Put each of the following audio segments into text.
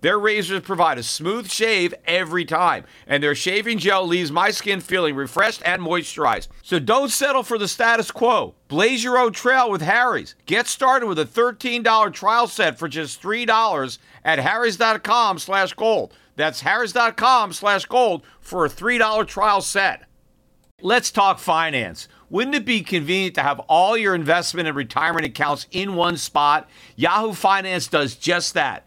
Their razors provide a smooth shave every time, and their shaving gel leaves my skin feeling refreshed and moisturized. So don't settle for the status quo. Blaze your own trail with Harry's. Get started with a $13 trial set for just $3 at harrys.com slash gold. That's harrys.com slash gold for a $3 trial set. Let's talk finance. Wouldn't it be convenient to have all your investment and retirement accounts in one spot? Yahoo Finance does just that.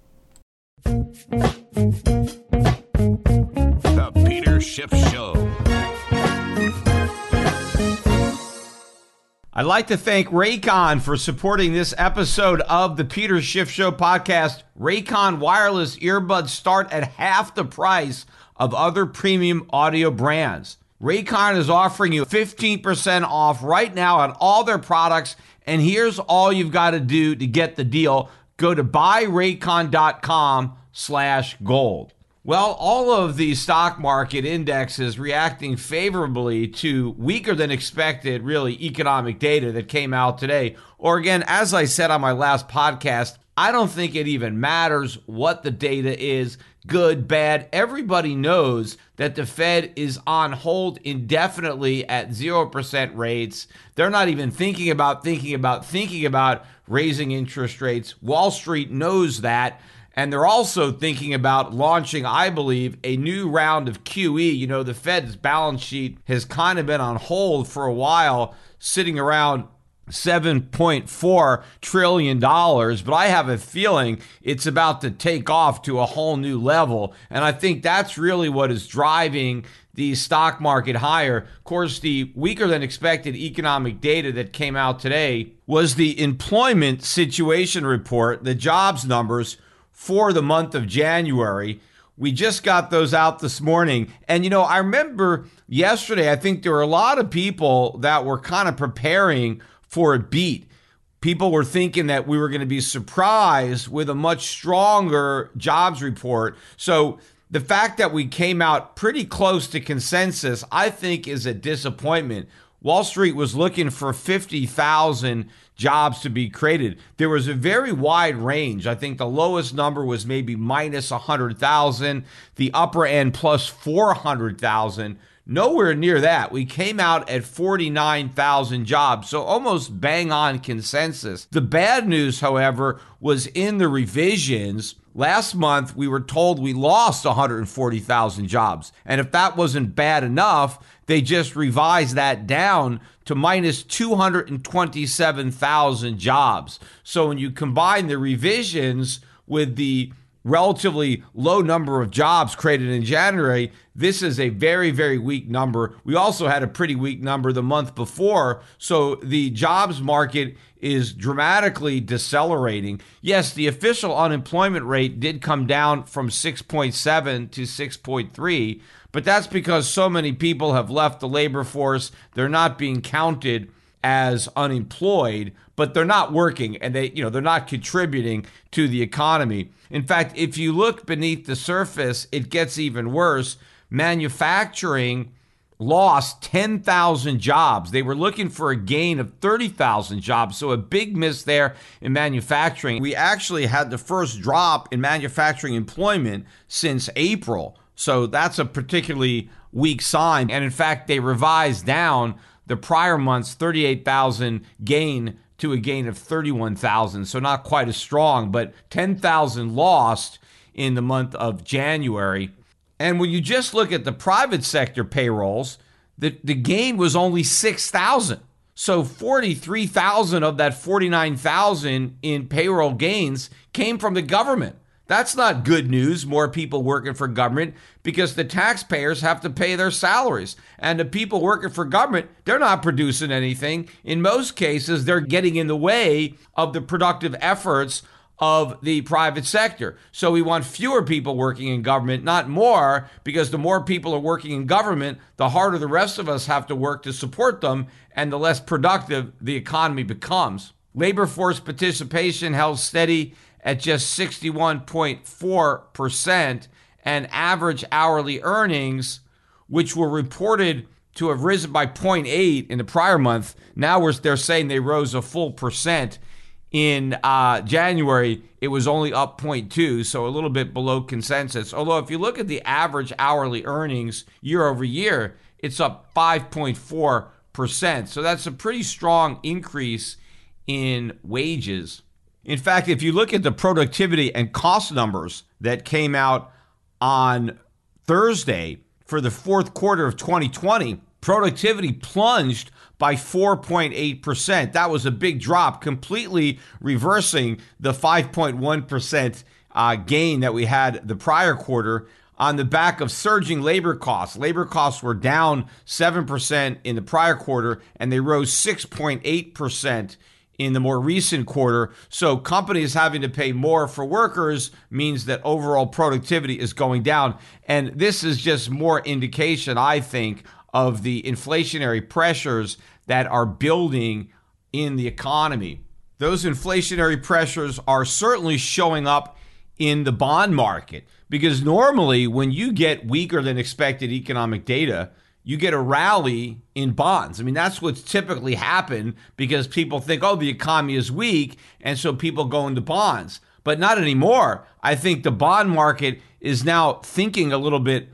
The Peter Schiff Show. I'd like to thank Raycon for supporting this episode of the Peter Schiff Show podcast. Raycon wireless earbuds start at half the price of other premium audio brands. Raycon is offering you 15% off right now on all their products. And here's all you've got to do to get the deal. Go to buyraycon.com slash gold. Well, all of the stock market indexes reacting favorably to weaker than expected, really, economic data that came out today. Or again, as I said on my last podcast, I don't think it even matters what the data is good, bad. Everybody knows that the Fed is on hold indefinitely at 0% rates. They're not even thinking about, thinking about, thinking about raising interest rates. Wall Street knows that. And they're also thinking about launching, I believe, a new round of QE. You know, the Fed's balance sheet has kind of been on hold for a while, sitting around $7.4 trillion, but I have a feeling it's about to take off to a whole new level. And I think that's really what is driving the stock market higher. Of course, the weaker than expected economic data that came out today was the employment situation report, the jobs numbers for the month of January. We just got those out this morning. And, you know, I remember yesterday, I think there were a lot of people that were kind of preparing for a beat. People were thinking that we were going to be surprised with a much stronger jobs report. So, the fact that we came out pretty close to consensus, I think, is a disappointment. Wall Street was looking for 50,000 jobs to be created. There was a very wide range. I think the lowest number was maybe minus 100,000, the upper end plus 400,000. Nowhere near that. We came out at 49,000 jobs, so almost bang on consensus. The bad news, however, was in the revisions. Last month, we were told we lost 140,000 jobs. And if that wasn't bad enough, they just revised that down to minus 227,000 jobs. So when you combine the revisions with the relatively low number of jobs created in January, this is a very, very weak number. We also had a pretty weak number the month before. So the jobs market is dramatically decelerating. Yes, the official unemployment rate did come down from 6.7 to 6.3, But that's because so many people have left the labor force. They're not being counted as unemployed, but they're not working and they, you know, they're not contributing to the economy. In fact, if you look beneath the surface, it gets even worse. Manufacturing lost 10,000 jobs. They were looking for a gain of 30,000 jobs. So a big miss there in manufacturing. We actually had the first drop in manufacturing employment since April. So that's a particularly weak sign. And in fact, they revised down the prior month's 38,000 gain to a gain of 31,000. So not quite as strong, but 10,000 lost in the month of January. And when you just look at the private sector payrolls, the, the gain was only 6,000. So 43,000 of that 49,000 in payroll gains came from the government. That's not good news, more people working for government, because the taxpayers have to pay their salaries. And the people working for government, they're not producing anything. In most cases, they're getting in the way of the productive efforts of the private sector. So we want fewer people working in government, not more, because the more people are working in government, the harder the rest of us have to work to support them, and the less productive the economy becomes. Labor force participation held steady at just 61.4%, and average hourly earnings, which were reported to have risen by 0.8 in the prior month, now they're saying they rose a full percent in uh, January, it was only up 0.2, so a little bit below consensus. Although, if you look at the average hourly earnings year over year, it's up 5.4%. So that's a pretty strong increase in wages. In fact, if you look at the productivity and cost numbers that came out on Thursday for the fourth quarter of 2020, productivity plunged by 4.8%. That was a big drop, completely reversing the 5.1% uh, gain that we had the prior quarter on the back of surging labor costs. Labor costs were down 7% in the prior quarter, and they rose 6.8% in the more recent quarter. So companies having to pay more for workers means that overall productivity is going down. And this is just more indication, I think, of the inflationary pressures that are building in the economy. Those inflationary pressures are certainly showing up in the bond market because normally when you get weaker than expected economic data, you get a rally in bonds. I mean, that's what's typically happened because people think, oh, the economy is weak, and so people go into bonds. But not anymore. I think the bond market is now thinking a little bit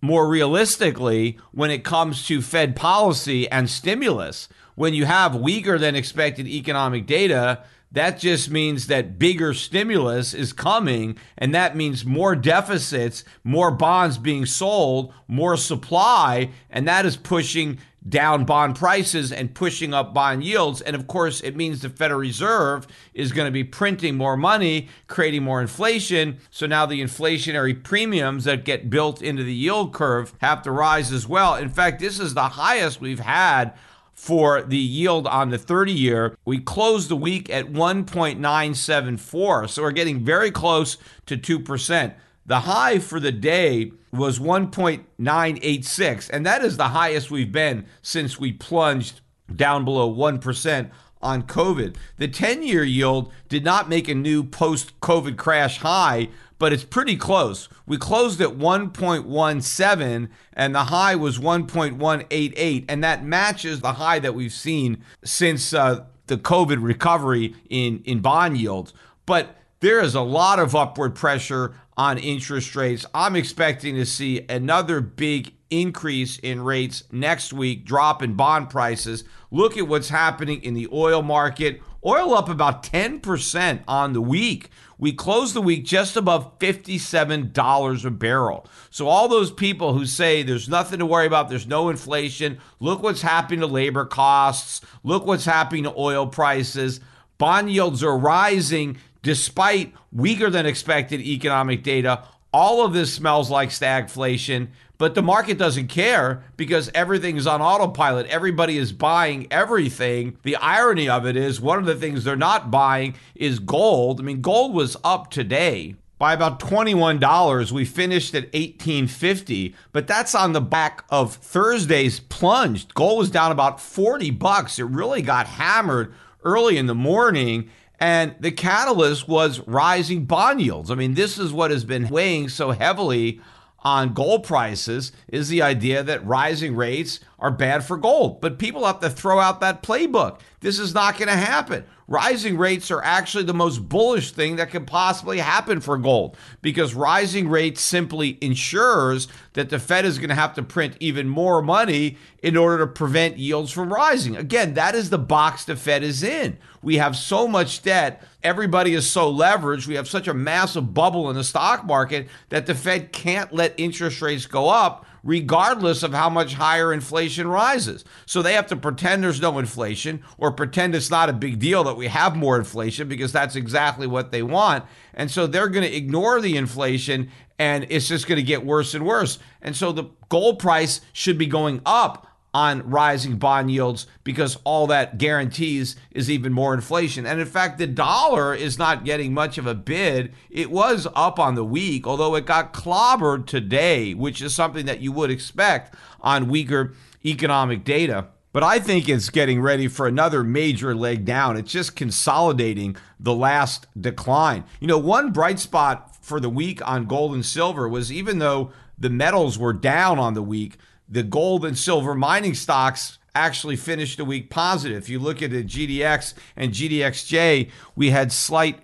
more realistically when it comes to Fed policy and stimulus. When you have weaker than expected economic data, that just means that bigger stimulus is coming, and that means more deficits, more bonds being sold, more supply, and that is pushing down bond prices and pushing up bond yields. And of course, it means the Federal Reserve is going to be printing more money, creating more inflation. So now the inflationary premiums that get built into the yield curve have to rise as well. In fact, this is the highest we've had for the yield on the 30 year. We closed the week at 1.974. So we're getting very close to 2%. The high for the day was 1.986, and that is the highest we've been since we plunged down below 1% on COVID. The 10 year yield did not make a new post COVID crash high, but it's pretty close. We closed at 1.17 and the high was 1.188, and that matches the high that we've seen since uh, the COVID recovery in, in bond yields. But there is a lot of upward pressure on interest rates. I'm expecting to see another big increase in rates next week, drop in bond prices. Look at what's happening in the oil market. Oil up about 10% on the week. We closed the week just above $57 a barrel. So, all those people who say there's nothing to worry about, there's no inflation, look what's happening to labor costs, look what's happening to oil prices. Bond yields are rising despite weaker than expected economic data. All of this smells like stagflation, but the market doesn't care because everything's on autopilot. Everybody is buying everything. The irony of it is one of the things they're not buying is gold. I mean, gold was up today by about $21. We finished at 1850, but that's on the back of Thursday's plunge. Gold was down about 40 bucks. It really got hammered early in the morning. And the catalyst was rising bond yields. I mean, this is what has been weighing so heavily on gold prices is the idea that rising rates are bad for gold. But people have to throw out that playbook. This is not going to happen. Rising rates are actually the most bullish thing that could possibly happen for gold because rising rates simply ensures that the Fed is going to have to print even more money in order to prevent yields from rising. Again, that is the box the Fed is in. We have so much debt, everybody is so leveraged, we have such a massive bubble in the stock market that the Fed can't let interest rates go up regardless of how much higher inflation rises. So they have to pretend there's no inflation or pretend it's not a big deal that we have more inflation because that's exactly what they want. And so they're going to ignore the inflation and it's just going to get worse and worse. And so the gold price should be going up on rising bond yields because all that guarantees is even more inflation. And in fact, the dollar is not getting much of a bid. It was up on the week, although it got clobbered today, which is something that you would expect on weaker economic data. But I think it's getting ready for another major leg down. It's just consolidating the last decline. You know, one bright spot for the week on gold and silver was even though the metals were down on the week, the gold and silver mining stocks actually finished the week positive. If you look at the GDX and GDXJ, we had slight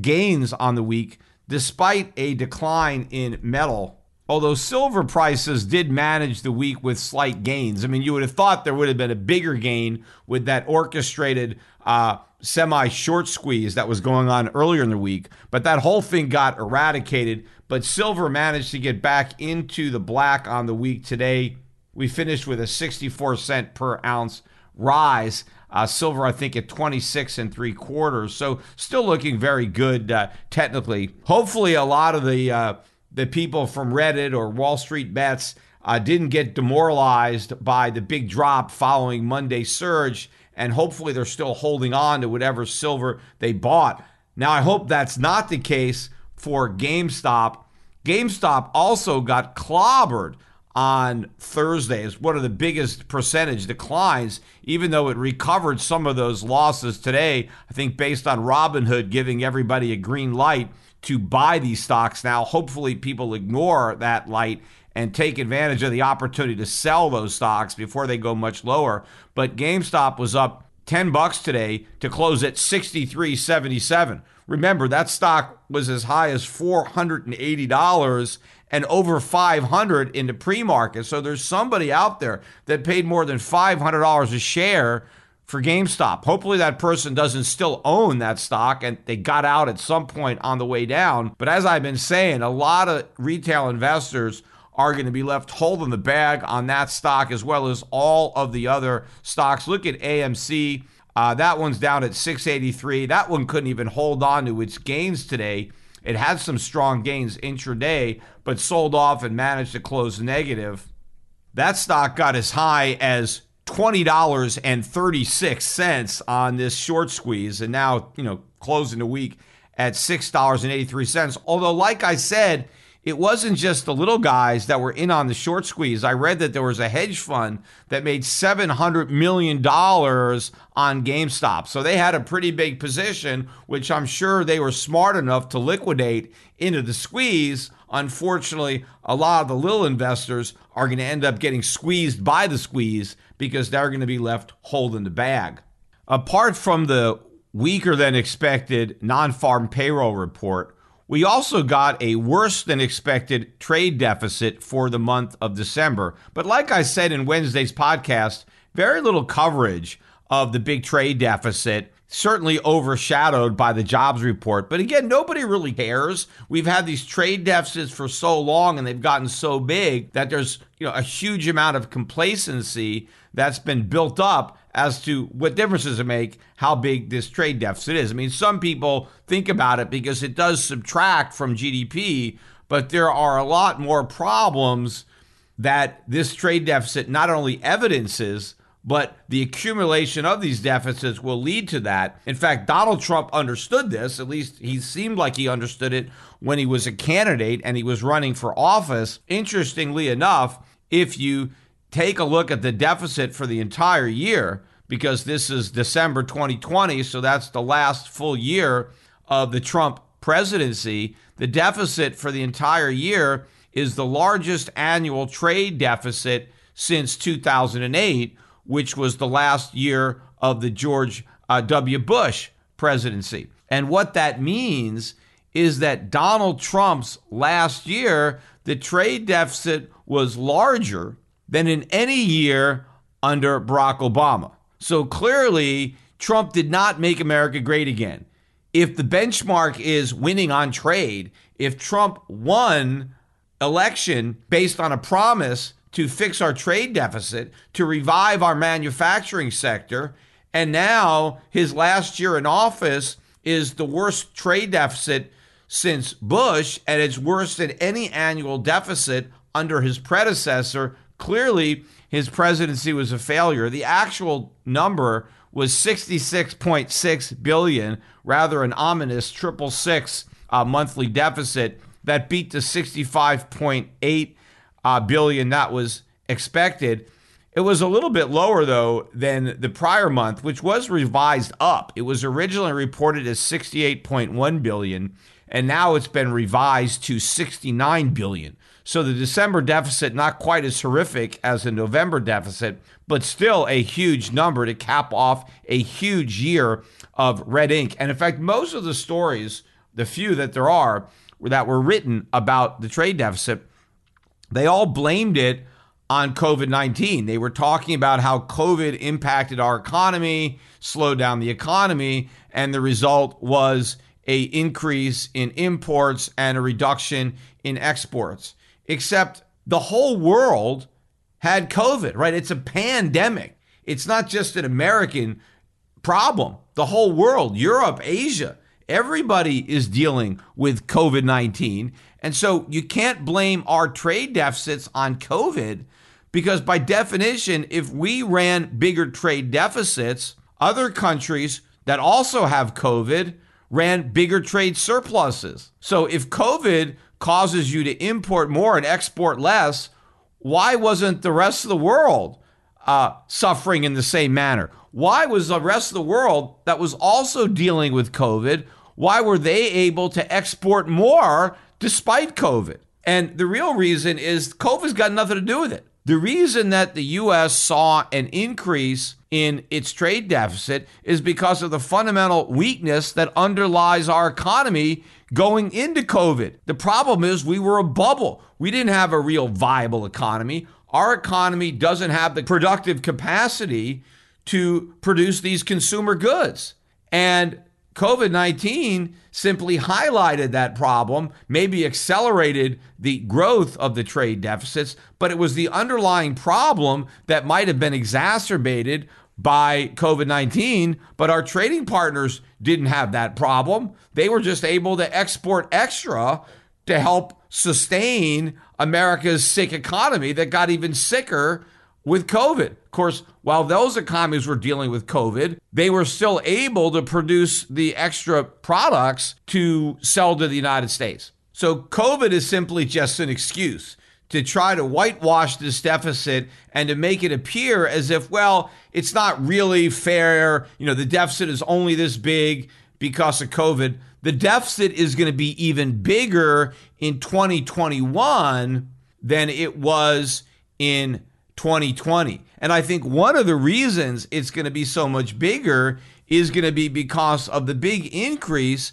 gains on the week despite a decline in metal. Although silver prices did manage the week with slight gains. I mean, you would have thought there would have been a bigger gain with that orchestrated uh, semi short squeeze that was going on earlier in the week, but that whole thing got eradicated. But silver managed to get back into the black on the week today we finished with a 64 cent per ounce rise. Uh, silver, I think, at 26 and three quarters. So still looking very good uh, technically. Hopefully, a lot of the uh, the people from Reddit or Wall Street Bets uh, didn't get demoralized by the big drop following Monday's surge, and hopefully they're still holding on to whatever silver they bought. Now, I hope that's not the case for GameStop. GameStop also got clobbered on Thursday is one of the biggest percentage declines, even though it recovered some of those losses today. I think based on Robinhood giving everybody a green light to buy these stocks now. Hopefully, people ignore that light and take advantage of the opportunity to sell those stocks before they go much lower. But GameStop was up 10 bucks today to close at 63.77. Remember, that stock was as high as $480 and over 500 in the pre-market. So there's somebody out there that paid more than $500 a share for GameStop. Hopefully that person doesn't still own that stock and they got out at some point on the way down. But as I've been saying, a lot of retail investors are going to be left holding the bag on that stock as well as all of the other stocks. Look at AMC. Uh, that one's down at 683. That one couldn't even hold on to its gains today. It had some strong gains intraday, but sold off and managed to close negative. That stock got as high as $20.36 on this short squeeze, and now, you know, closing the week at $6.83. Although, like I said, it wasn't just the little guys that were in on the short squeeze. I read that there was a hedge fund that made $700 million on GameStop. So they had a pretty big position, which I'm sure they were smart enough to liquidate into the squeeze. Unfortunately, a lot of the little investors are going to end up getting squeezed by the squeeze because they're going to be left holding the bag. Apart from the weaker than expected non farm payroll report, we also got a worse than expected trade deficit for the month of December. But like I said in Wednesday's podcast, very little coverage of the big trade deficit, certainly overshadowed by the jobs report. But again, nobody really cares. We've had these trade deficits for so long and they've gotten so big that there's, you know, a huge amount of complacency that's been built up as to what difference does it make how big this trade deficit is. I mean, some people think about it because it does subtract from GDP, but there are a lot more problems that this trade deficit not only evidences, but the accumulation of these deficits will lead to that. In fact, Donald Trump understood this, at least he seemed like he understood it when he was a candidate and he was running for office. Interestingly enough, if you take a look at the deficit for the entire year, because this is December 2020, so that's the last full year of the Trump presidency, the deficit for the entire year is the largest annual trade deficit since 2008, which was the last year of the George uh, W. Bush presidency. And what that means is that Donald Trump's last year, the trade deficit was larger than in any year under Barack Obama. So clearly, Trump did not make America great again. If the benchmark is winning on trade, if Trump won election based on a promise to fix our trade deficit, to revive our manufacturing sector, and now his last year in office is the worst trade deficit since Bush, and it's worse than any annual deficit under his predecessor. Clearly, his presidency was a failure. The actual number was 66.6 billion, rather an ominous triple six uh, monthly deficit that beat the 65.8 uh, billion that was expected. It was a little bit lower though than the prior month, which was revised up. It was originally reported as 68.1 billion, and now it's been revised to 69 billion. So the December deficit not quite as horrific as the November deficit, but still a huge number to cap off a huge year of red ink. And in fact, most of the stories, the few that there are that were written about the trade deficit, they all blamed it on COVID 19. They were talking about how COVID impacted our economy, slowed down the economy, and the result was a increase in imports and a reduction in exports except the whole world had COVID, right? It's a pandemic. It's not just an American problem. The whole world, Europe, Asia, everybody is dealing with COVID 19. And so you can't blame our trade deficits on COVID because, by definition, if we ran bigger trade deficits, other countries that also have COVID ran bigger trade surpluses. So if COVID causes you to import more and export less, why wasn't the rest of the world uh, suffering in the same manner? Why was the rest of the world that was also dealing with COVID, why were they able to export more despite COVID? And the real reason is COVID's got nothing to do with it. The reason that the U.S. saw an increase in its trade deficit is because of the fundamental weakness that underlies our economy going into COVID. The problem is we were a bubble. We didn't have a real viable economy. Our economy doesn't have the productive capacity to produce these consumer goods. And COVID 19 simply highlighted that problem, maybe accelerated the growth of the trade deficits, but it was the underlying problem that might have been exacerbated by COVID 19. But our trading partners didn't have that problem. They were just able to export extra to help sustain America's sick economy that got even sicker with COVID. Of course, while those economies were dealing with COVID, they were still able to produce the extra products to sell to the United States. So COVID is simply just an excuse to try to whitewash this deficit and to make it appear as if, well, it's not really fair. You know, the deficit is only this big because of COVID. The deficit is going to be even bigger in 2021 than it was in 2020. And I think one of the reasons it's going to be so much bigger is going to be because of the big increase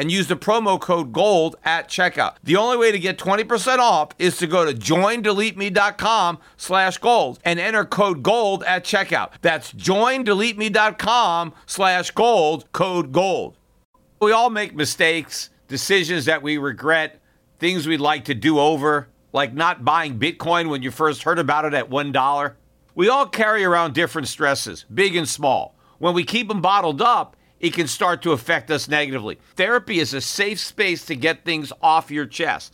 and use the promo code GOLD at checkout. The only way to get 20% off is to go to joindeleteme.com slash gold and enter code GOLD at checkout. That's joindeleteme.com slash gold, code GOLD. We all make mistakes, decisions that we regret, things we'd like to do over, like not buying Bitcoin when you first heard about it at $1. We all carry around different stresses, big and small. When we keep them bottled up, it can start to affect us negatively. Therapy is a safe space to get things off your chest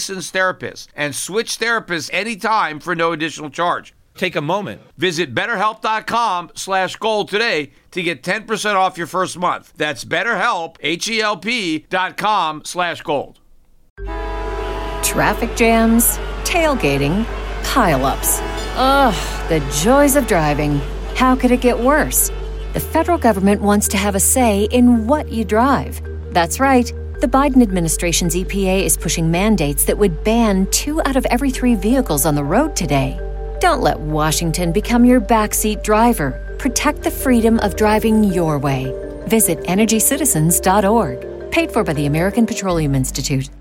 therapist and switch therapists anytime for no additional charge. Take a moment. Visit betterhelp.com slash gold today to get 10% off your first month. That's betterhelp, H-E-L-P dot com slash gold. Traffic jams, tailgating, pileups. Ugh, the joys of driving. How could it get worse? The federal government wants to have a say in what you drive. That's right. The Biden administration's EPA is pushing mandates that would ban two out of every three vehicles on the road today. Don't let Washington become your backseat driver. Protect the freedom of driving your way. Visit EnergyCitizens.org. Paid for by the American Petroleum Institute.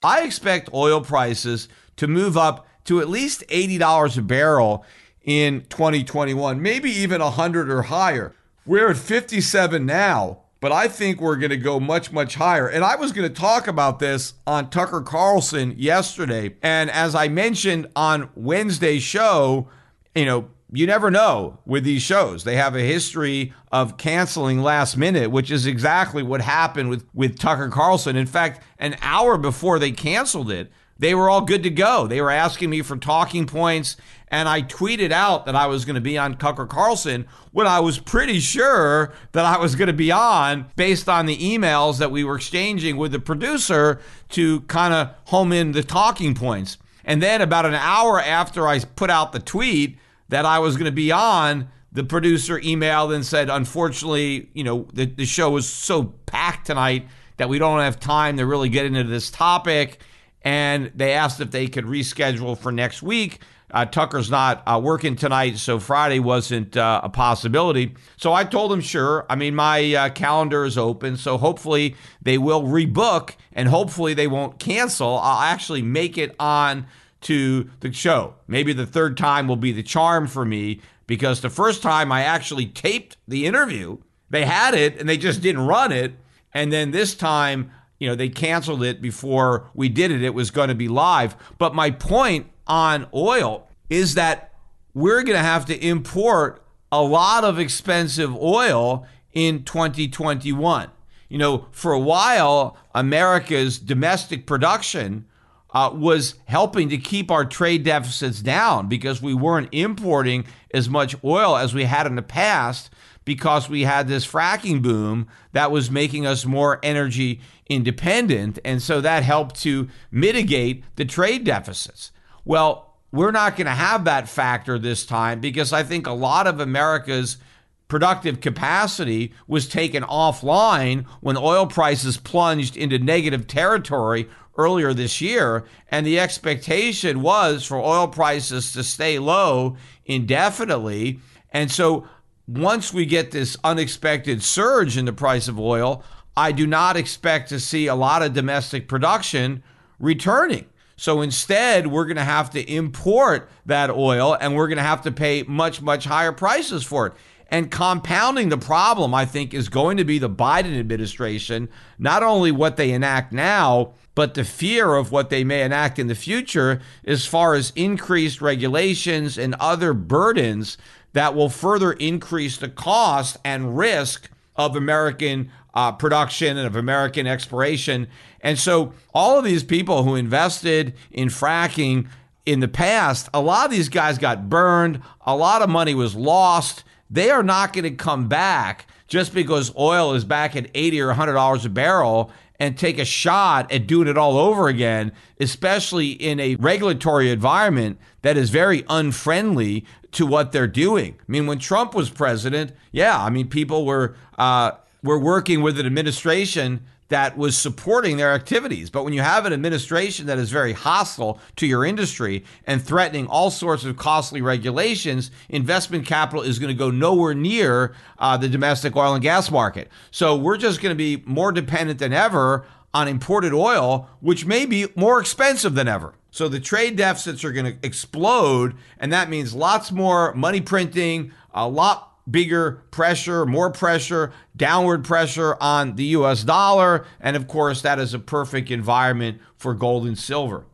I expect oil prices to move up to at least $80 a barrel in 2021, maybe even 100 or higher. We're at 57 now, but I think we're going to go much, much higher. And I was going to talk about this on Tucker Carlson yesterday. And as I mentioned on Wednesday's show, you know, you never know with these shows. They have a history of canceling last minute, which is exactly what happened with, with Tucker Carlson. In fact, an hour before they canceled it, they were all good to go. They were asking me for talking points, and I tweeted out that I was going to be on Tucker Carlson when I was pretty sure that I was going to be on based on the emails that we were exchanging with the producer to kind of home in the talking points. And then about an hour after I put out the tweet, that I was going to be on, the producer emailed and said, unfortunately, you know, the, the show was so packed tonight that we don't have time to really get into this topic. And they asked if they could reschedule for next week. Uh, Tucker's not uh, working tonight, so Friday wasn't uh, a possibility. So I told him, sure. I mean, my uh, calendar is open, so hopefully they will rebook and hopefully they won't cancel. I'll actually make it on to the show. Maybe the third time will be the charm for me because the first time I actually taped the interview, they had it and they just didn't run it. And then this time, you know, they canceled it before we did it. It was going to be live. But my point on oil is that we're going to have to import a lot of expensive oil in 2021. You know, for a while, America's domestic production uh, was helping to keep our trade deficits down because we weren't importing as much oil as we had in the past because we had this fracking boom that was making us more energy independent. And so that helped to mitigate the trade deficits. Well, we're not going to have that factor this time because I think a lot of America's productive capacity was taken offline when oil prices plunged into negative territory earlier this year. And the expectation was for oil prices to stay low indefinitely. And so once we get this unexpected surge in the price of oil, I do not expect to see a lot of domestic production returning. So instead, we're going to have to import that oil and we're going to have to pay much, much higher prices for it. And compounding the problem, I think, is going to be the Biden administration, not only what they enact now, but the fear of what they may enact in the future as far as increased regulations and other burdens that will further increase the cost and risk of American uh, production and of American exploration. And so, all of these people who invested in fracking in the past, a lot of these guys got burned, a lot of money was lost they are not going to come back just because oil is back at 80 or 100 dollars a barrel and take a shot at doing it all over again, especially in a regulatory environment that is very unfriendly to what they're doing. I mean, when Trump was president, yeah, I mean, people were uh, were working with an administration that was supporting their activities. But when you have an administration that is very hostile to your industry and threatening all sorts of costly regulations, investment capital is going to go nowhere near uh, the domestic oil and gas market. So we're just going to be more dependent than ever on imported oil, which may be more expensive than ever. So the trade deficits are going to explode, and that means lots more money printing, a lot bigger pressure, more pressure, downward pressure on the US dollar. And of course, that is a perfect environment for gold and silver.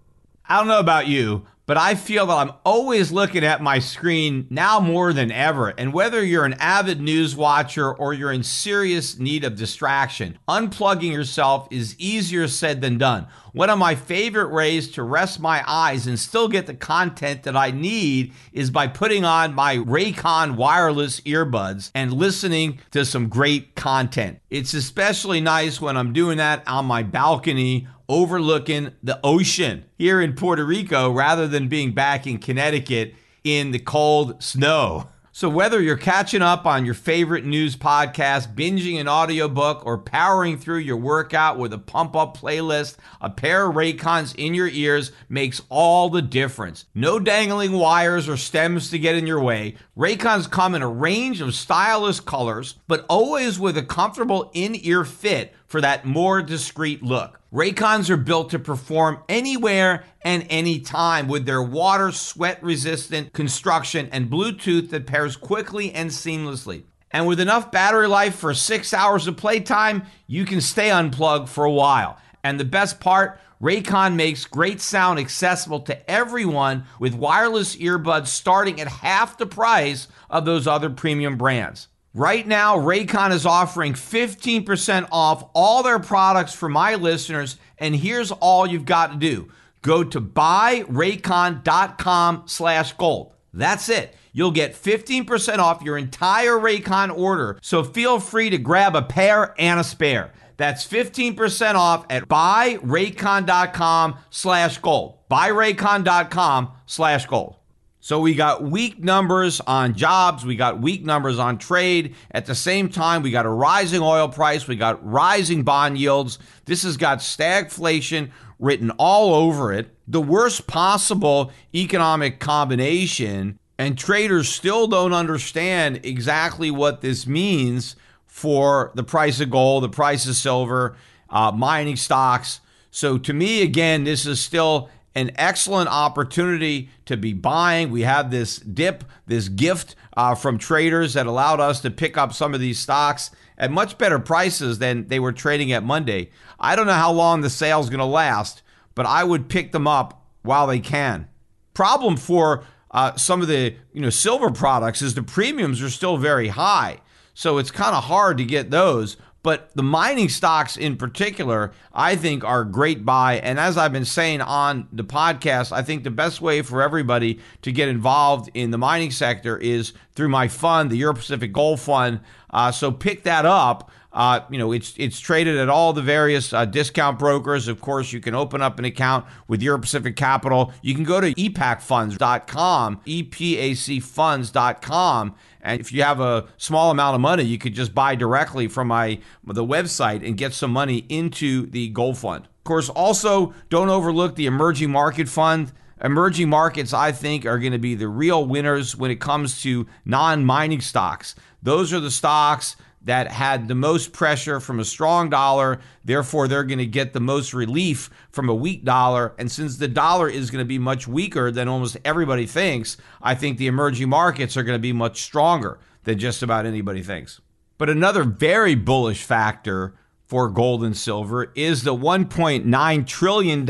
I don't know about you, but I feel that I'm always looking at my screen now more than ever. And whether you're an avid news watcher or you're in serious need of distraction, unplugging yourself is easier said than done. One of my favorite ways to rest my eyes and still get the content that I need is by putting on my Raycon wireless earbuds and listening to some great content. It's especially nice when I'm doing that on my balcony overlooking the ocean here in Puerto Rico rather than being back in Connecticut in the cold snow. So, whether you're catching up on your favorite news podcast, binging an audiobook, or powering through your workout with a pump up playlist, a pair of Raycons in your ears makes all the difference. No dangling wires or stems to get in your way. Raycons come in a range of stylish colors, but always with a comfortable in ear fit for that more discreet look. Raycons are built to perform anywhere and anytime with their water sweat resistant construction and Bluetooth that pairs quickly and seamlessly. And with enough battery life for six hours of playtime, you can stay unplugged for a while. And the best part, Raycon makes great sound accessible to everyone with wireless earbuds starting at half the price of those other premium brands. Right now, Raycon is offering 15% off all their products for my listeners, and here's all you've got to do. Go to buyraycon.com slash gold. That's it. You'll get 15% off your entire Raycon order, so feel free to grab a pair and a spare. That's 15% off at buyraycon.com slash gold. Buyraycon.com slash gold. So we got weak numbers on jobs, we got weak numbers on trade. At the same time, we got a rising oil price, we got rising bond yields. This has got stagflation written all over it. The worst possible economic combination, and traders still don't understand exactly what this means for the price of gold, the price of silver, uh, mining stocks. So to me, again, this is still an excellent opportunity to be buying. We have this dip, this gift uh, from traders that allowed us to pick up some of these stocks at much better prices than they were trading at Monday. I don't know how long the sale is going to last, but I would pick them up while they can. Problem for uh, some of the you know silver products is the premiums are still very high, so it's kind of hard to get those. But the mining stocks in particular, I think are a great buy. And as I've been saying on the podcast, I think the best way for everybody to get involved in the mining sector is through my fund, the Euro Pacific Gold Fund. Uh, so pick that up. Uh, you know, it's it's traded at all the various uh, discount brokers. Of course, you can open up an account with Euro Pacific Capital. You can go to epacfunds.com, epacfunds.com, and if you have a small amount of money, you could just buy directly from my the website and get some money into the gold fund. Of course, also don't overlook the emerging market fund. Emerging markets, I think, are going to be the real winners when it comes to non mining stocks. Those are the stocks that had the most pressure from a strong dollar. Therefore, they're going to get the most relief from a weak dollar. And since the dollar is going to be much weaker than almost everybody thinks, I think the emerging markets are going to be much stronger than just about anybody thinks. But another very bullish factor for gold and silver is the $1.9 trillion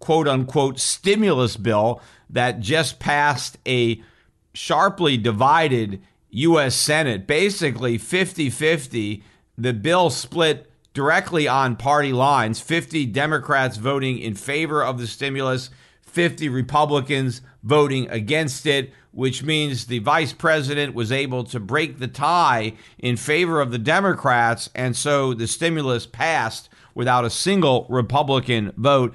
quote unquote stimulus bill that just passed a sharply divided U.S. Senate, basically 50 50. The bill split directly on party lines 50 Democrats voting in favor of the stimulus, 50 Republicans voting against it, which means the vice president was able to break the tie in favor of the Democrats. And so the stimulus passed without a single Republican vote.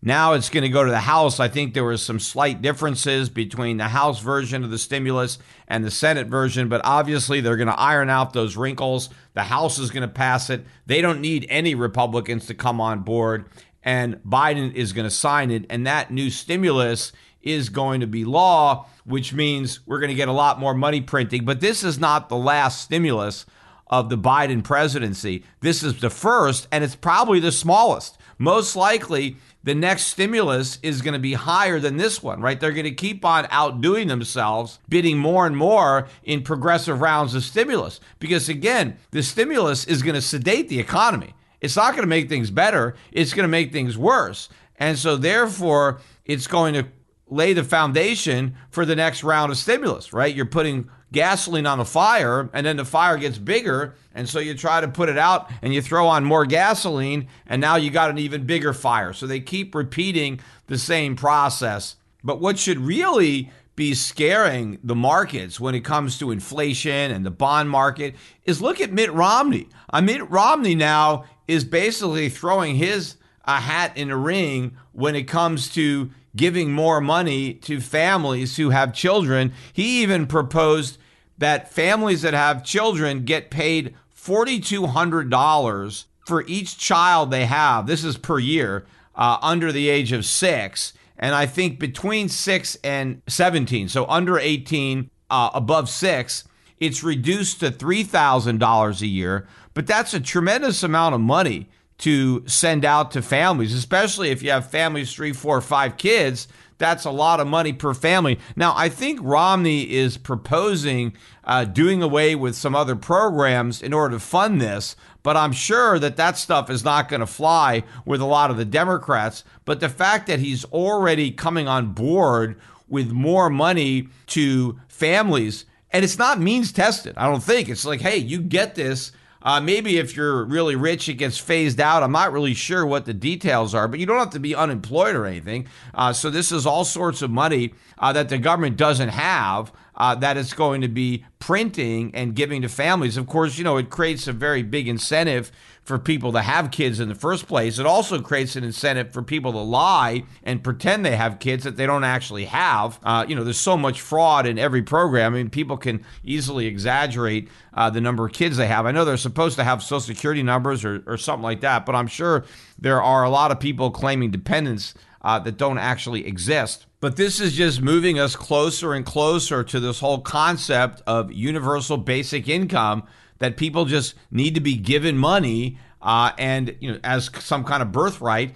Now it's going to go to the House. I think there were some slight differences between the House version of the stimulus and the Senate version, but obviously they're going to iron out those wrinkles. The House is going to pass it. They don't need any Republicans to come on board, and Biden is going to sign it. And that new stimulus is going to be law, which means we're going to get a lot more money printing. But this is not the last stimulus of the Biden presidency. This is the first, and it's probably the smallest. Most likely, the next stimulus is going to be higher than this one, right? They're going to keep on outdoing themselves, bidding more and more in progressive rounds of stimulus. Because again, the stimulus is going to sedate the economy. It's not going to make things better, it's going to make things worse. And so, therefore, it's going to lay the foundation for the next round of stimulus, right? You're putting gasoline on the fire and then the fire gets bigger and so you try to put it out and you throw on more gasoline and now you got an even bigger fire so they keep repeating the same process but what should really be scaring the markets when it comes to inflation and the bond market is look at Mitt Romney. Uh, Mitt Romney now is basically throwing his uh, hat in the ring when it comes to giving more money to families who have children. He even proposed that families that have children get paid $4,200 for each child they have. This is per year uh, under the age of six. And I think between six and 17, so under 18, uh, above six, it's reduced to $3,000 a year. But that's a tremendous amount of money to send out to families, especially if you have families, three, four, five kids. That's a lot of money per family. Now, I think Romney is proposing uh, doing away with some other programs in order to fund this, but I'm sure that that stuff is not going to fly with a lot of the Democrats. But the fact that he's already coming on board with more money to families, and it's not means tested, I don't think. It's like, hey, you get this uh, maybe if you're really rich, it gets phased out. I'm not really sure what the details are, but you don't have to be unemployed or anything. Uh, so this is all sorts of money uh, that the government doesn't have. Uh, that it's going to be printing and giving to families. Of course, you know, it creates a very big incentive for people to have kids in the first place. It also creates an incentive for people to lie and pretend they have kids that they don't actually have. Uh, you know, there's so much fraud in every program. I mean, people can easily exaggerate uh, the number of kids they have. I know they're supposed to have social security numbers or, or something like that, but I'm sure there are a lot of people claiming dependents uh, that don't actually exist. But this is just moving us closer and closer to this whole concept of universal basic income that people just need to be given money uh, and you know as some kind of birthright.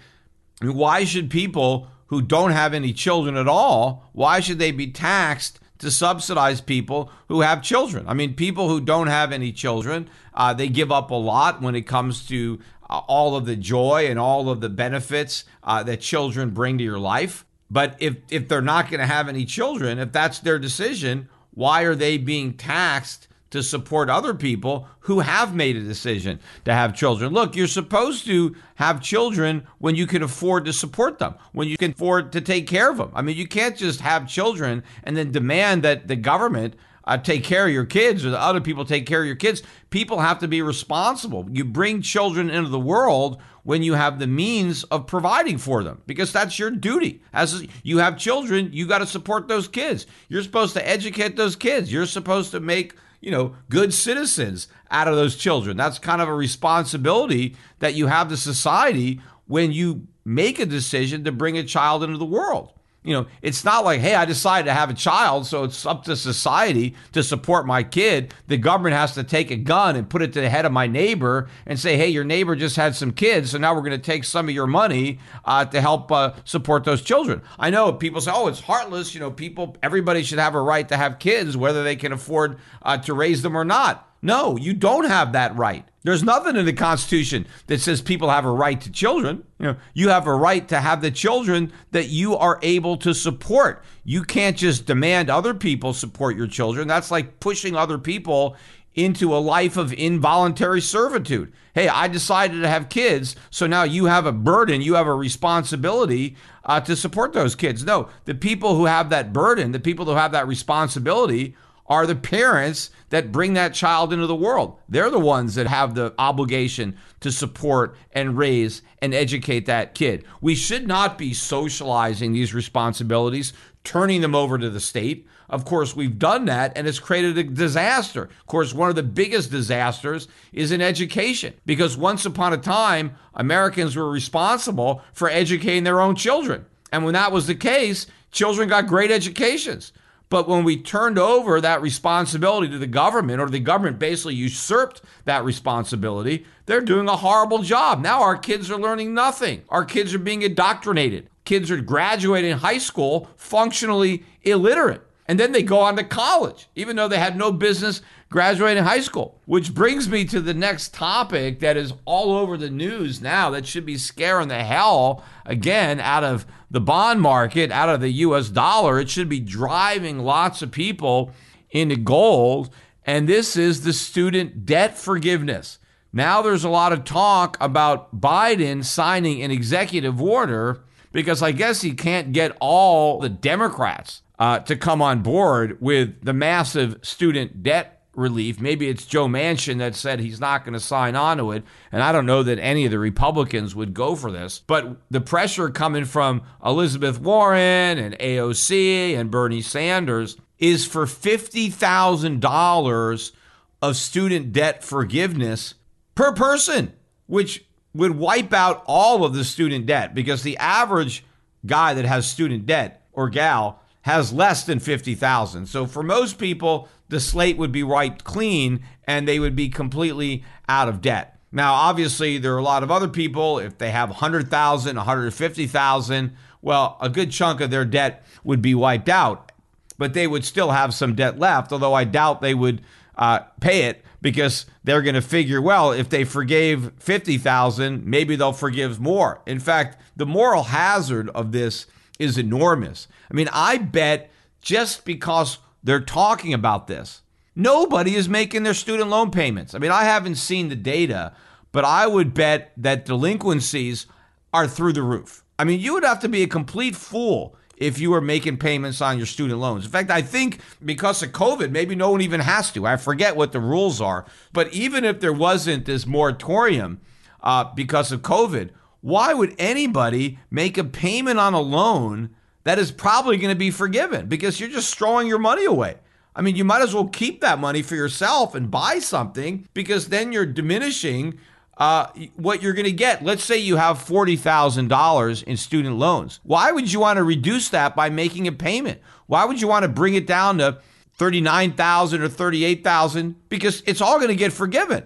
I mean, why should people who don't have any children at all? Why should they be taxed to subsidize people who have children? I mean, people who don't have any children, uh, they give up a lot when it comes to uh, all of the joy and all of the benefits uh, that children bring to your life. But if if they're not going to have any children, if that's their decision, why are they being taxed to support other people who have made a decision to have children. Look, you're supposed to have children when you can afford to support them, when you can afford to take care of them. I mean, you can't just have children and then demand that the government uh, take care of your kids or the other people take care of your kids. People have to be responsible. You bring children into the world when you have the means of providing for them because that's your duty. As you have children, you got to support those kids. You're supposed to educate those kids. You're supposed to make you know, good citizens out of those children. That's kind of a responsibility that you have to society when you make a decision to bring a child into the world. You know, it's not like, hey, I decided to have a child, so it's up to society to support my kid. The government has to take a gun and put it to the head of my neighbor and say, hey, your neighbor just had some kids, so now we're going to take some of your money uh, to help uh, support those children. I know people say, oh, it's heartless. You know, people, everybody should have a right to have kids, whether they can afford uh, to raise them or not. No, you don't have that right. There's nothing in the Constitution that says people have a right to children. You know, you have a right to have the children that you are able to support. You can't just demand other people support your children. That's like pushing other people into a life of involuntary servitude. Hey, I decided to have kids, so now you have a burden, you have a responsibility uh, to support those kids. No, the people who have that burden, the people who have that responsibility are the parents that bring that child into the world. They're the ones that have the obligation to support and raise and educate that kid. We should not be socializing these responsibilities, turning them over to the state. Of course, we've done that and it's created a disaster. Of course, one of the biggest disasters is in education because once upon a time, Americans were responsible for educating their own children. And when that was the case, children got great educations. But when we turned over that responsibility to the government, or the government basically usurped that responsibility, they're doing a horrible job. Now our kids are learning nothing. Our kids are being indoctrinated. Kids are graduating high school functionally illiterate. And then they go on to college, even though they had no business graduating high school. Which brings me to the next topic that is all over the news now that should be scaring the hell again out of the bond market, out of the US dollar. It should be driving lots of people into gold. And this is the student debt forgiveness. Now there's a lot of talk about Biden signing an executive order because I guess he can't get all the Democrats uh, to come on board with the massive student debt relief. Maybe it's Joe Manchin that said he's not going to sign on to it. And I don't know that any of the Republicans would go for this. But the pressure coming from Elizabeth Warren and AOC and Bernie Sanders is for $50,000 of student debt forgiveness per person, which would wipe out all of the student debt because the average guy that has student debt or gal has less than 50,000. So for most people, the slate would be wiped clean and they would be completely out of debt. Now, obviously, there are a lot of other people, if they have 100,000, 150,000, well, a good chunk of their debt would be wiped out, but they would still have some debt left, although I doubt they would uh, pay it because they're going to figure, well, if they forgave 50,000, maybe they'll forgive more. In fact, the moral hazard of this is enormous. I mean, I bet just because they're talking about this, nobody is making their student loan payments. I mean, I haven't seen the data, but I would bet that delinquencies are through the roof. I mean, you would have to be a complete fool if you were making payments on your student loans. In fact, I think because of COVID, maybe no one even has to. I forget what the rules are. But even if there wasn't this moratorium uh, because of COVID, why would anybody make a payment on a loan that is probably going to be forgiven? Because you're just throwing your money away. I mean, you might as well keep that money for yourself and buy something because then you're diminishing uh, what you're going to get. Let's say you have $40,000 in student loans. Why would you want to reduce that by making a payment? Why would you want to bring it down to 39,000 or 38,000 because it's all going to get forgiven.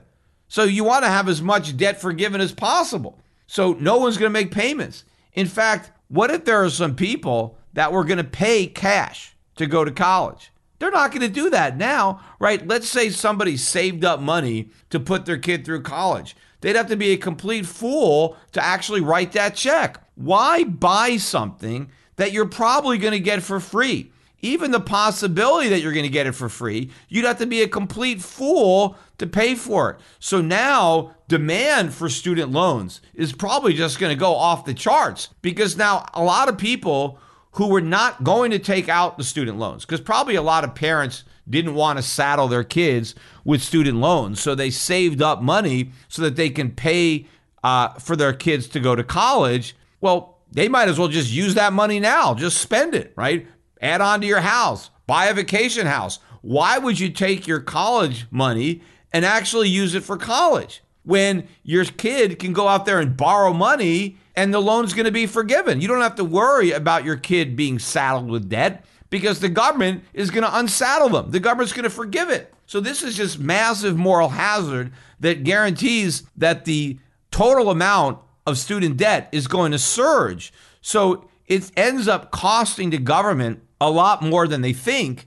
So you want to have as much debt forgiven as possible. So no one's going to make payments. In fact, what if there are some people that were going to pay cash to go to college? They're not going to do that now, right? Let's say somebody saved up money to put their kid through college. They'd have to be a complete fool to actually write that check. Why buy something that you're probably going to get for free? Even the possibility that you're going to get it for free, you'd have to be a complete fool to pay for it. So now demand for student loans is probably just going to go off the charts because now a lot of people who were not going to take out the student loans because probably a lot of parents didn't want to saddle their kids with student loans. So they saved up money so that they can pay uh, for their kids to go to college. Well, they might as well just use that money now, just spend it, right? Add on to your house, buy a vacation house. Why would you take your college money and actually use it for college? when your kid can go out there and borrow money and the loan's going to be forgiven. You don't have to worry about your kid being saddled with debt because the government is going to unsaddle them. The government's going to forgive it. So this is just massive moral hazard that guarantees that the total amount of student debt is going to surge. So it ends up costing the government a lot more than they think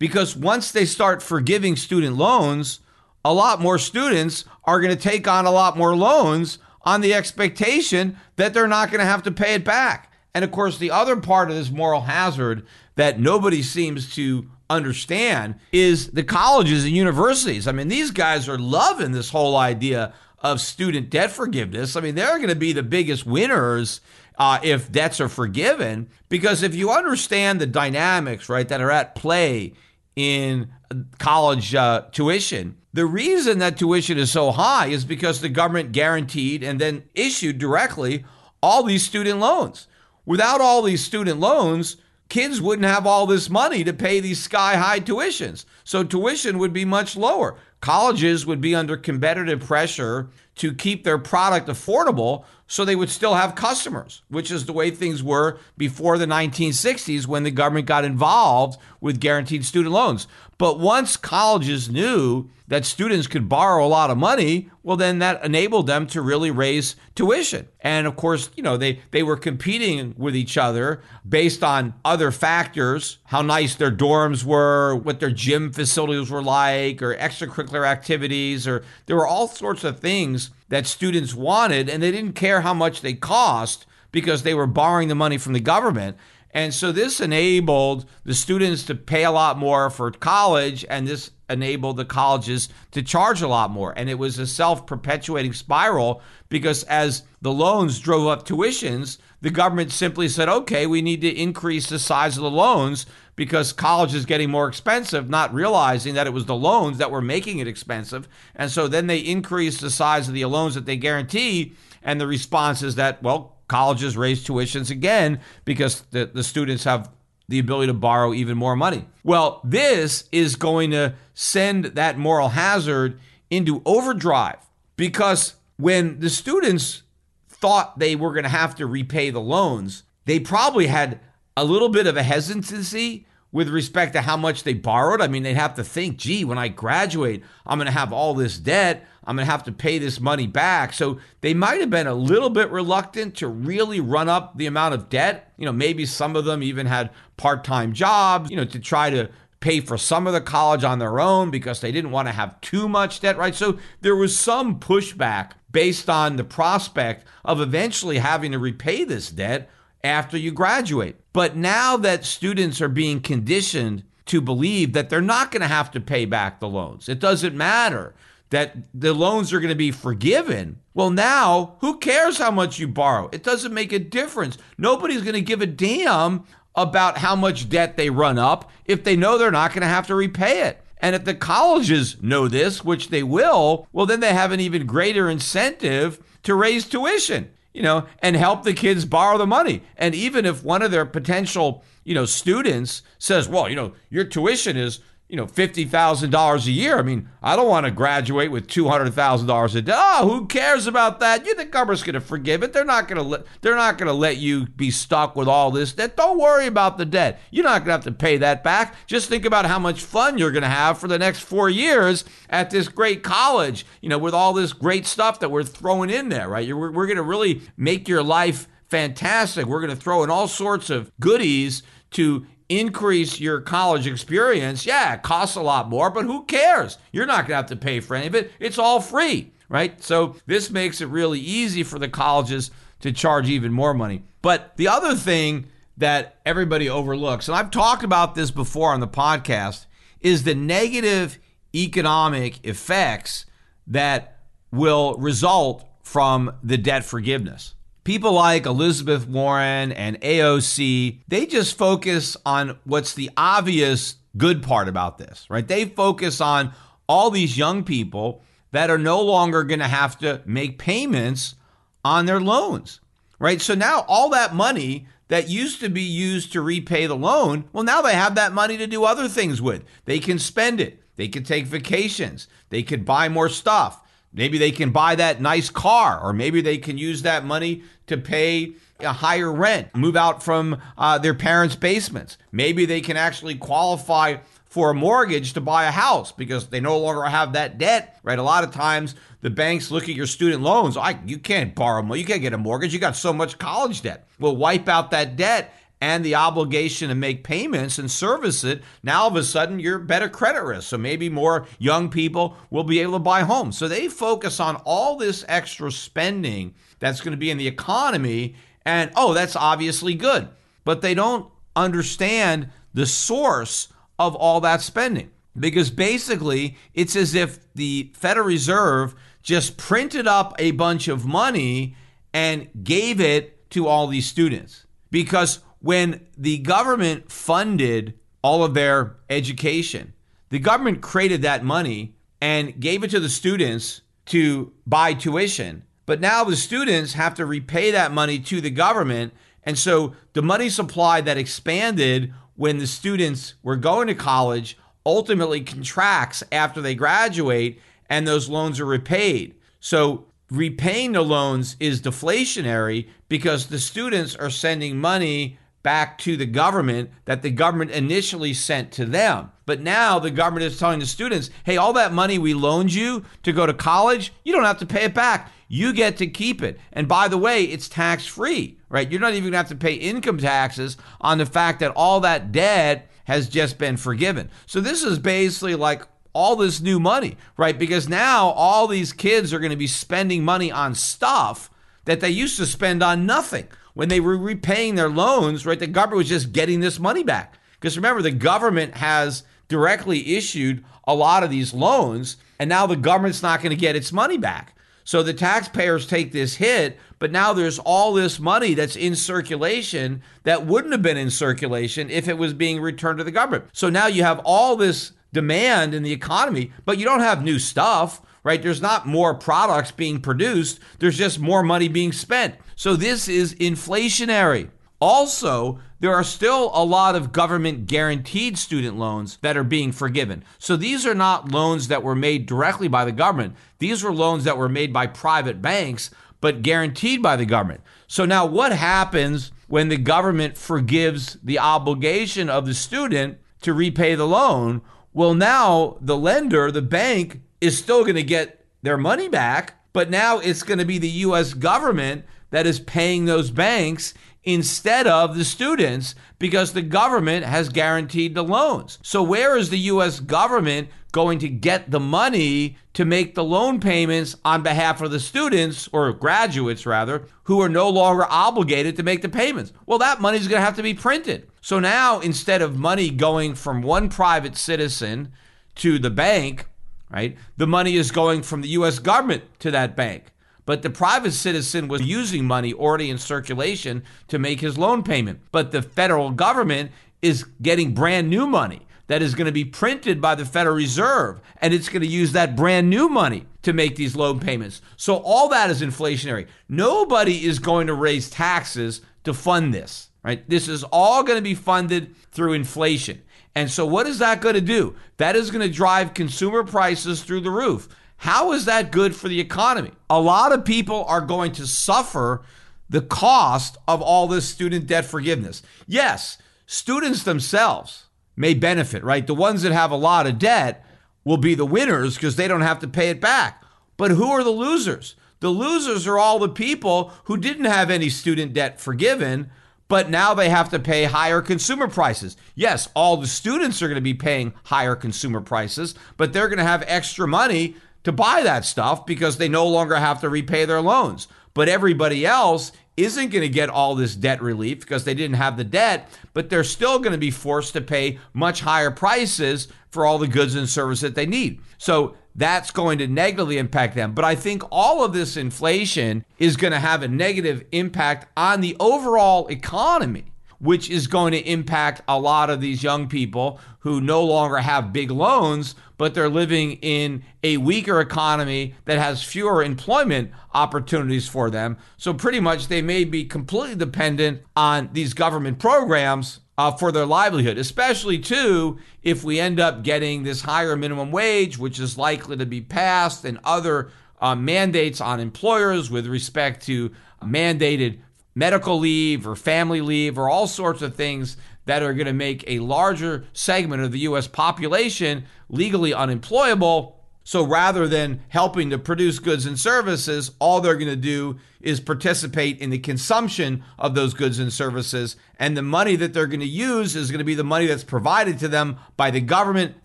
because once they start forgiving student loans, a lot more students are going to take on a lot more loans on the expectation that they're not going to have to pay it back. And of course, the other part of this moral hazard that nobody seems to understand is the colleges and universities. I mean, these guys are loving this whole idea of student debt forgiveness. I mean, they're going to be the biggest winners uh, if debts are forgiven because if you understand the dynamics, right, that are at play in college uh, tuition, the reason that tuition is so high is because the government guaranteed and then issued directly all these student loans. Without all these student loans, kids wouldn't have all this money to pay these sky high tuitions. So tuition would be much lower. Colleges would be under competitive pressure to keep their product affordable so they would still have customers, which is the way things were before the 1960s when the government got involved with guaranteed student loans. But once colleges knew that students could borrow a lot of money, well, then that enabled them to really raise tuition. And of course, you know, they, they were competing with each other based on other factors how nice their dorms were, what their gym facilities were like, or extracurricular activities, or there were all sorts of things that students wanted, and they didn't care how much they cost because they were borrowing the money from the government. And so this enabled the students to pay a lot more for college, and this enabled the colleges to charge a lot more. And it was a self perpetuating spiral because as the loans drove up tuitions, the government simply said, okay, we need to increase the size of the loans because college is getting more expensive, not realizing that it was the loans that were making it expensive. And so then they increase the size of the loans that they guarantee. And the response is that, well, colleges raise tuitions again because the, the students have the ability to borrow even more money. Well, this is going to send that moral hazard into overdrive because when the students thought they were going to have to repay the loans, they probably had a little bit of a hesitancy with respect to how much they borrowed. I mean, they'd have to think, gee, when I graduate, I'm going to have all this debt. I'm going to have to pay this money back. So they might have been a little bit reluctant to really run up the amount of debt. You know, maybe some of them even had part time jobs, you know, to try to pay for some of the college on their own because they didn't want to have too much debt, right? So there was some pushback based on the prospect of eventually having to repay this debt after you graduate. But now that students are being conditioned to believe that they're not going to have to pay back the loans, it doesn't matter that the loans are going to be forgiven. Well, now who cares how much you borrow? It doesn't make a difference. Nobody's going to give a damn about how much debt they run up if they know they're not going to have to repay it. And if the colleges know this, which they will, well, then they have an even greater incentive to raise tuition you know, and help the kids borrow the money. And even if one of their potential, you know, students says, well, you know, your tuition is you know, fifty thousand dollars a year. I mean, I don't want to graduate with two hundred thousand dollars a day. Oh, who cares about that? You the government's going to forgive it. They're not going to let. They're not going to let you be stuck with all this debt. Don't worry about the debt. You're not going to have to pay that back. Just think about how much fun you're going to have for the next four years at this great college. You know, with all this great stuff that we're throwing in there, right? You're, we're going to really make your life fantastic. We're going to throw in all sorts of goodies to increase your college experience, yeah, it costs a lot more, but who cares? You're not going to have to pay for any of it. It's all free, right? So this makes it really easy for the colleges to charge even more money. But the other thing that everybody overlooks, and I've talked about this before on the podcast, is the negative economic effects that will result from the debt forgiveness people like Elizabeth Warren and AOC, they just focus on what's the obvious good part about this, right? They focus on all these young people that are no longer going to have to make payments on their loans, right? So now all that money that used to be used to repay the loan, well, now they have that money to do other things with. They can spend it, they can take vacations, they could buy more stuff. Maybe they can buy that nice car, or maybe they can use that money to pay a higher rent, move out from uh, their parents' basements. Maybe they can actually qualify for a mortgage to buy a house because they no longer have that debt, right? A lot of times the banks look at your student loans. I, you can't borrow more. You can't get a mortgage. You got so much college debt. We'll wipe out that debt and the obligation to make payments and service it. Now all of a sudden you're better credit risk. So maybe more young people will be able to buy homes. So they focus on all this extra spending that's going to be in the economy. And oh, that's obviously good. But they don't understand the source of all that spending. Because basically, it's as if the Federal Reserve just printed up a bunch of money and gave it to all these students. Because when the government funded all of their education, the government created that money and gave it to the students to buy tuition. But now the students have to repay that money to the government. And so the money supply that expanded when the students were going to college ultimately contracts after they graduate and those loans are repaid. So repaying the loans is deflationary because the students are sending money back to the government that the government initially sent to them. But now the government is telling the students, hey, all that money we loaned you to go to college, you don't have to pay it back. You get to keep it. And by the way, it's tax free, right? You're not even going to have to pay income taxes on the fact that all that debt has just been forgiven. So this is basically like all this new money, right? Because now all these kids are going to be spending money on stuff that they used to spend on nothing. When they were repaying their loans, right, the government was just getting this money back. Because remember, the government has directly issued a lot of these loans, and now the government's not going to get its money back. So the taxpayers take this hit, but now there's all this money that's in circulation that wouldn't have been in circulation if it was being returned to the government. So now you have all this demand in the economy, but you don't have new stuff, right? There's not more products being produced, there's just more money being spent. So this is inflationary. Also, there are still a lot of government guaranteed student loans that are being forgiven. So these are not loans that were made directly by the government. These were loans that were made by private banks, but guaranteed by the government. So now what happens when the government forgives the obligation of the student to repay the loan? Well, now the lender, the bank, is still going to get their money back, but now it's going to be the US government that is paying those banks instead of the students because the government has guaranteed the loans. So, where is the US government going to get the money to make the loan payments on behalf of the students or graduates, rather, who are no longer obligated to make the payments? Well, that money is going to have to be printed. So, now instead of money going from one private citizen to the bank, right, the money is going from the US government to that bank. But the private citizen was using money already in circulation to make his loan payment. But the federal government is getting brand new money that is going to be printed by the Federal Reserve, and it's going to use that brand new money to make these loan payments. So all that is inflationary. Nobody is going to raise taxes to fund this, right? This is all going to be funded through inflation. And so what is that going to do? That is going to drive consumer prices through the roof. How is that good for the economy? A lot of people are going to suffer the cost of all this student debt forgiveness. Yes, students themselves may benefit, right? The ones that have a lot of debt will be the winners because they don't have to pay it back. But who are the losers? The losers are all the people who didn't have any student debt forgiven, but now they have to pay higher consumer prices. Yes, all the students are going to be paying higher consumer prices, but they're going to have extra money to buy that stuff because they no longer have to repay their loans. But everybody else isn't going to get all this debt relief because they didn't have the debt, but they're still going to be forced to pay much higher prices for all the goods and services that they need. So that's going to negatively impact them. But I think all of this inflation is going to have a negative impact on the overall economy which is going to impact a lot of these young people who no longer have big loans, but they're living in a weaker economy that has fewer employment opportunities for them. So, pretty much, they may be completely dependent on these government programs uh, for their livelihood, especially too if we end up getting this higher minimum wage, which is likely to be passed, and other uh, mandates on employers with respect to mandated medical leave or family leave or all sorts of things that are going to make a larger segment of the U.S. population legally unemployable. So rather than helping to produce goods and services, all they're going to do is participate in the consumption of those goods and services. And the money that they're going to use is going to be the money that's provided to them by the government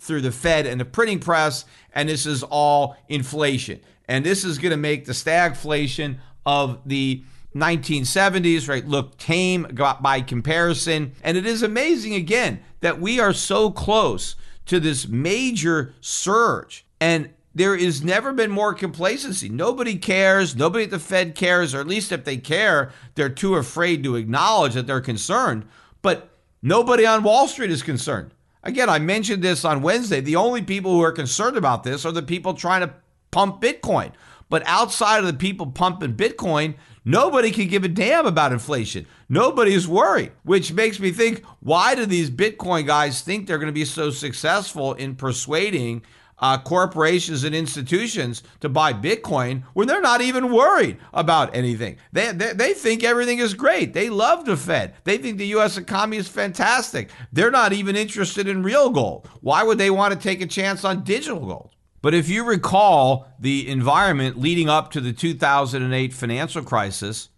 through the Fed and the printing press. And this is all inflation. And this is going to make the stagflation of the 1970s, right, look tame by comparison. And it is amazing, again, that we are so close to this major surge. And there has never been more complacency. Nobody cares. Nobody at the Fed cares, or at least if they care, they're too afraid to acknowledge that they're concerned. But nobody on Wall Street is concerned. Again, I mentioned this on Wednesday. The only people who are concerned about this are the people trying to pump Bitcoin. But outside of the people pumping Bitcoin, nobody can give a damn about inflation. Nobody's worried, which makes me think why do these Bitcoin guys think they're going to be so successful in persuading uh, corporations and institutions to buy Bitcoin when they're not even worried about anything. They, they, they think everything is great. They love the Fed. They think the U.S. economy is fantastic. They're not even interested in real gold. Why would they want to take a chance on digital gold? But if you recall the environment leading up to the 2008 financial crisis,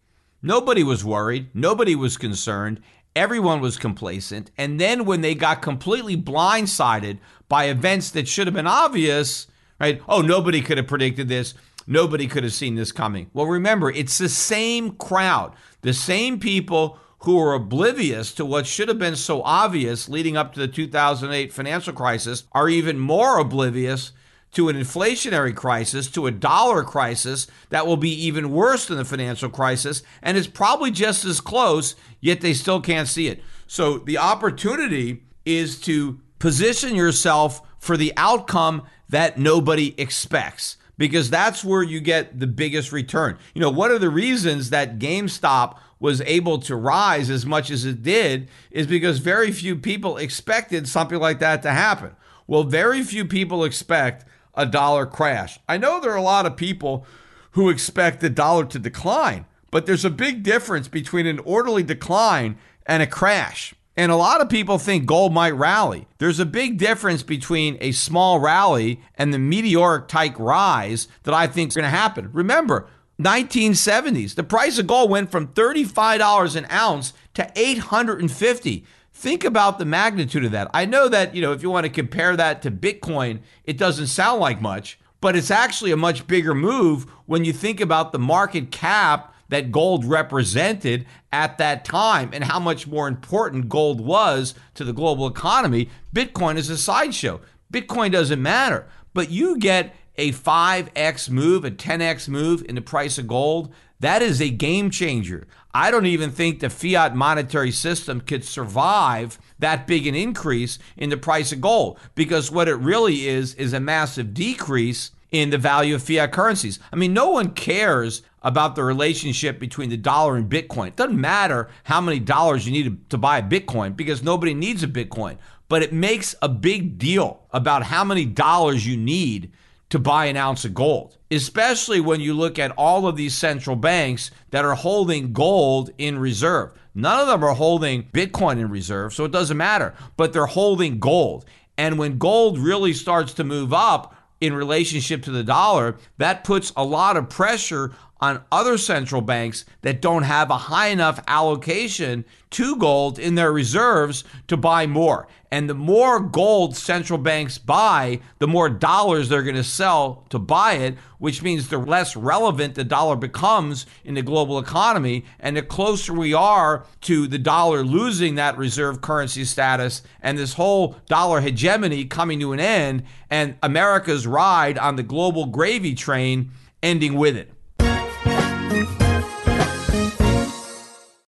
nobody was worried, nobody was concerned, everyone was complacent. And then when they got completely blindsided by events that should have been obvious, right? Oh, nobody could have predicted this. Nobody could have seen this coming. Well, remember, it's the same crowd, the same people who are oblivious to what should have been so obvious leading up to the 2008 financial crisis are even more oblivious to an inflationary crisis, to a dollar crisis that will be even worse than the financial crisis and is probably just as close, yet they still can't see it. So the opportunity is to position yourself for the outcome that nobody expects because that's where you get the biggest return. You know, one of the reasons that GameStop was able to rise as much as it did is because very few people expected something like that to happen. Well, very few people expect a dollar crash. I know there are a lot of people who expect the dollar to decline, but there's a big difference between an orderly decline and a crash. And a lot of people think gold might rally. There's a big difference between a small rally and the meteoric type rise that I think is going to happen. Remember, 1970s, the price of gold went from $35 an ounce to 850. Think about the magnitude of that. I know that, you know, if you want to compare that to Bitcoin, it doesn't sound like much, but it's actually a much bigger move when you think about the market cap that gold represented at that time and how much more important gold was to the global economy. Bitcoin is a sideshow. Bitcoin doesn't matter, but you get a 5x move, a 10x move in the price of gold. That is a game changer. I don't even think the fiat monetary system could survive that big an increase in the price of gold because what it really is is a massive decrease in the value of fiat currencies. I mean, no one cares about the relationship between the dollar and Bitcoin. It doesn't matter how many dollars you need to buy a Bitcoin because nobody needs a Bitcoin. But it makes a big deal about how many dollars you need to buy an ounce of gold, especially when you look at all of these central banks that are holding gold in reserve. None of them are holding Bitcoin in reserve, so it doesn't matter, but they're holding gold. And when gold really starts to move up in relationship to the dollar, that puts a lot of pressure on other central banks that don't have a high enough allocation to gold in their reserves to buy more. And the more gold central banks buy, the more dollars they're going to sell to buy it, which means the less relevant the dollar becomes in the global economy. And the closer we are to the dollar losing that reserve currency status and this whole dollar hegemony coming to an end and America's ride on the global gravy train ending with it.